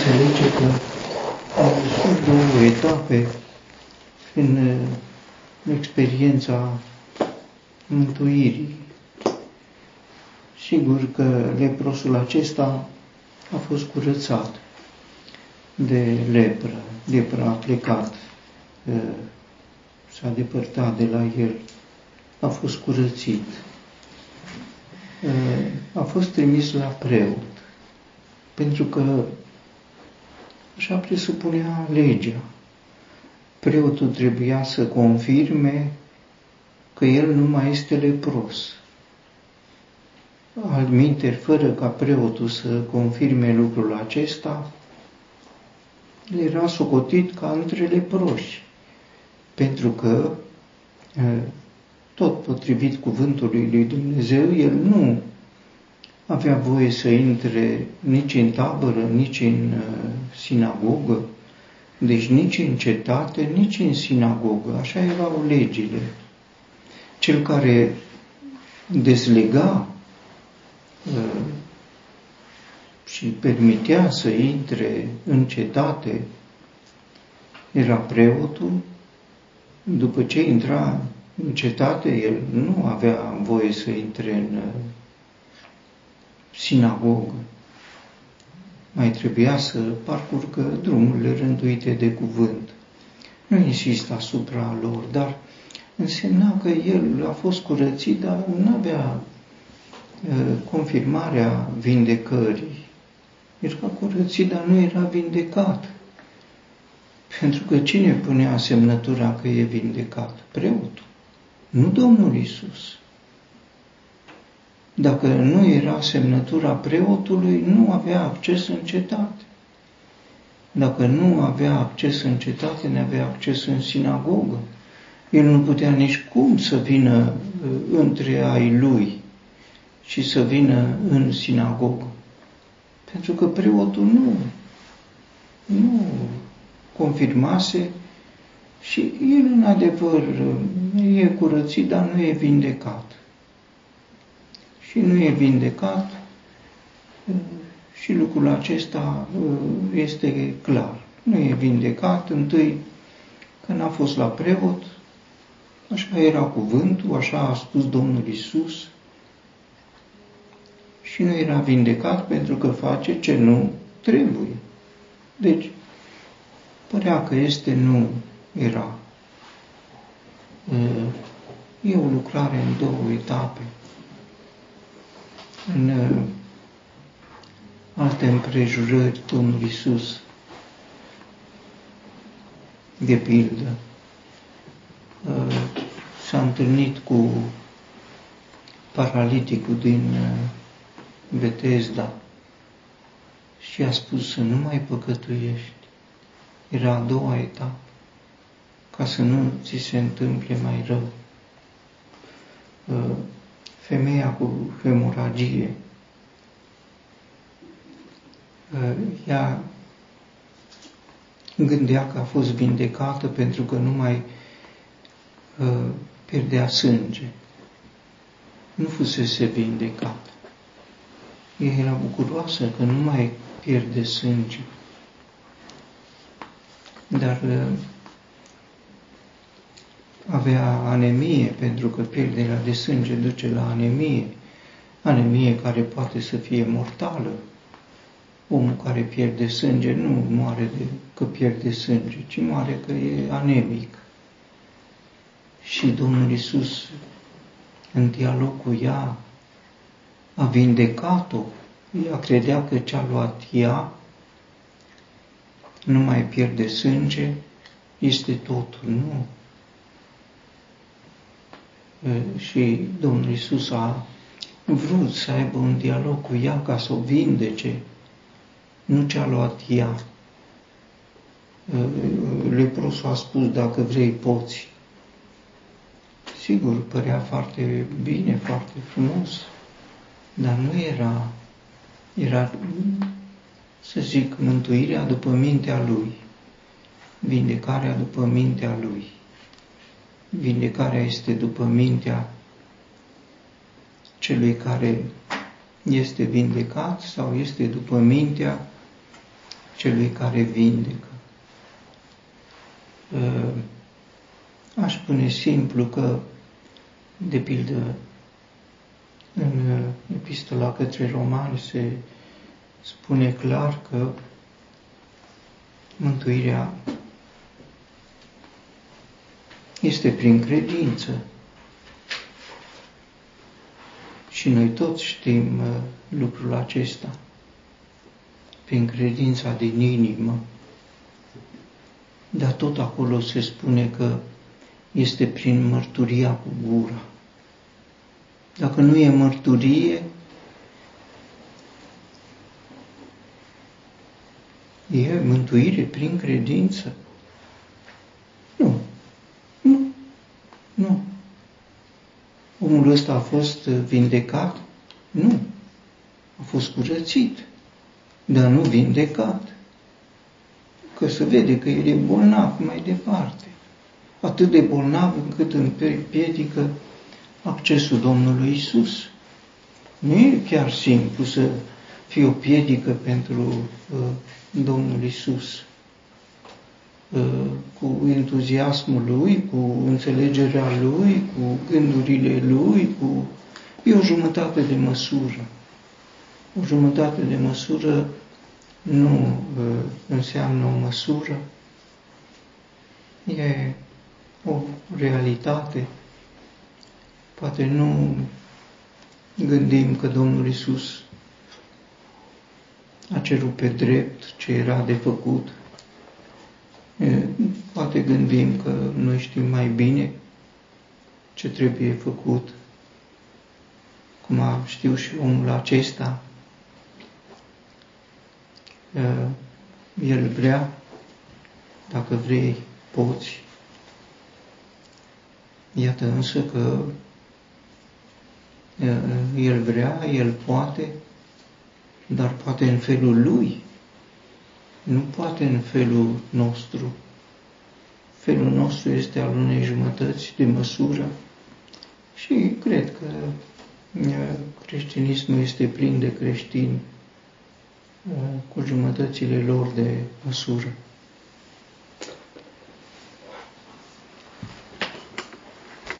înțelege că sunt două etape în experiența mântuirii. Sigur că leprosul acesta a fost curățat de lepră. Lepra a plecat, s-a depărtat de la el, a fost curățit. A fost trimis la preot, pentru că așa presupunea legea. Preotul trebuia să confirme că el nu mai este lepros. Alminteri, fără ca preotul să confirme lucrul acesta, era socotit ca între leproși, pentru că, tot potrivit cuvântului lui Dumnezeu, el nu avea voie să intre nici în tabără, nici în sinagogă, deci nici în cetate, nici în sinagogă. Așa erau legile. Cel care dezlega uh, și permitea să intre în cetate era preotul. După ce intra în cetate, el nu avea voie să intre în uh, sinagogă. Mai trebuia să parcurgă drumurile rânduite de cuvânt. Nu insist asupra lor, dar însemna că el a fost curățit, dar nu avea confirmarea vindecării. Era curățit, dar nu era vindecat. Pentru că cine punea semnătura că e vindecat? Preotul. Nu Domnul Isus. Dacă nu era semnătura preotului, nu avea acces în cetate. Dacă nu avea acces în cetate, nu avea acces în sinagogă. El nu putea nici cum să vină uh, între ai lui și să vină în sinagogă. Pentru că preotul nu, nu confirmase și el în adevăr e curățit, dar nu e vindecat. Și nu e vindecat uh, și lucrul acesta uh, este clar. Nu e vindecat, întâi când a fost la preot, Așa era cuvântul, așa a spus Domnul Isus. Și nu era vindecat pentru că face ce nu trebuie. Deci, părea că este, nu era. E o lucrare în două etape. În alte împrejurări, Domnul Isus, de pildă, s-a întâlnit cu paraliticul din Betesda și a spus să nu mai păcătuiești. Era a doua etapă, ca să nu ți se întâmple mai rău. Femeia cu hemoragie, ea gândea că a fost vindecată pentru că nu mai uh, pierdea sânge. Nu fusese vindecat. Ea era bucuroasă că nu mai pierde sânge. Dar uh, avea anemie, pentru că pierderea de sânge duce la anemie, anemie care poate să fie mortală. Omul care pierde sânge nu moare de că pierde sânge, ci moare că e anemic. Și Domnul Isus, în dialog cu ea, a vindecat-o. Ea credea că ce-a luat ea nu mai pierde sânge, este totul. Nu. Și Domnul Isus a vrut să aibă un dialog cu ea ca să o vindece, nu ce-a luat ea. Leprosul a spus, dacă vrei, poți. Sigur, părea foarte bine, foarte frumos, dar nu era, era, să zic, mântuirea după mintea lui, vindecarea după mintea lui. Vindecarea este după mintea celui care este vindecat sau este după mintea celui care vindecă. Uh, aș spune simplu că, de pildă, în uh, epistola către romani se spune clar că mântuirea este prin credință. Și noi toți știm uh, lucrul acesta, prin credința din inimă. Dar tot acolo se spune că este prin mărturia cu gura. Dacă nu e mărturie, e mântuire prin credință. Omul ăsta a fost vindecat? Nu. A fost curățit, dar nu vindecat. Că se vede că el e bolnav mai departe. Atât de bolnav încât împiedică accesul Domnului Isus. Nu e chiar simplu să fie o piedică pentru uh, Domnul Isus. Uh, cu entuziasmul lui, cu înțelegerea lui, cu gândurile lui, cu... E o jumătate de măsură. O jumătate de măsură nu uh, înseamnă o măsură, e o realitate Poate nu gândim că Domnul Isus a cerut pe drept ce era de făcut. Poate gândim că noi știm mai bine ce trebuie făcut, cum a știu și omul acesta. El vrea, dacă vrei, poți. Iată însă că el vrea, el poate, dar poate în felul lui, nu poate în felul nostru. Felul nostru este al unei jumătăți de măsură și cred că creștinismul este plin de creștini cu jumătățile lor de măsură.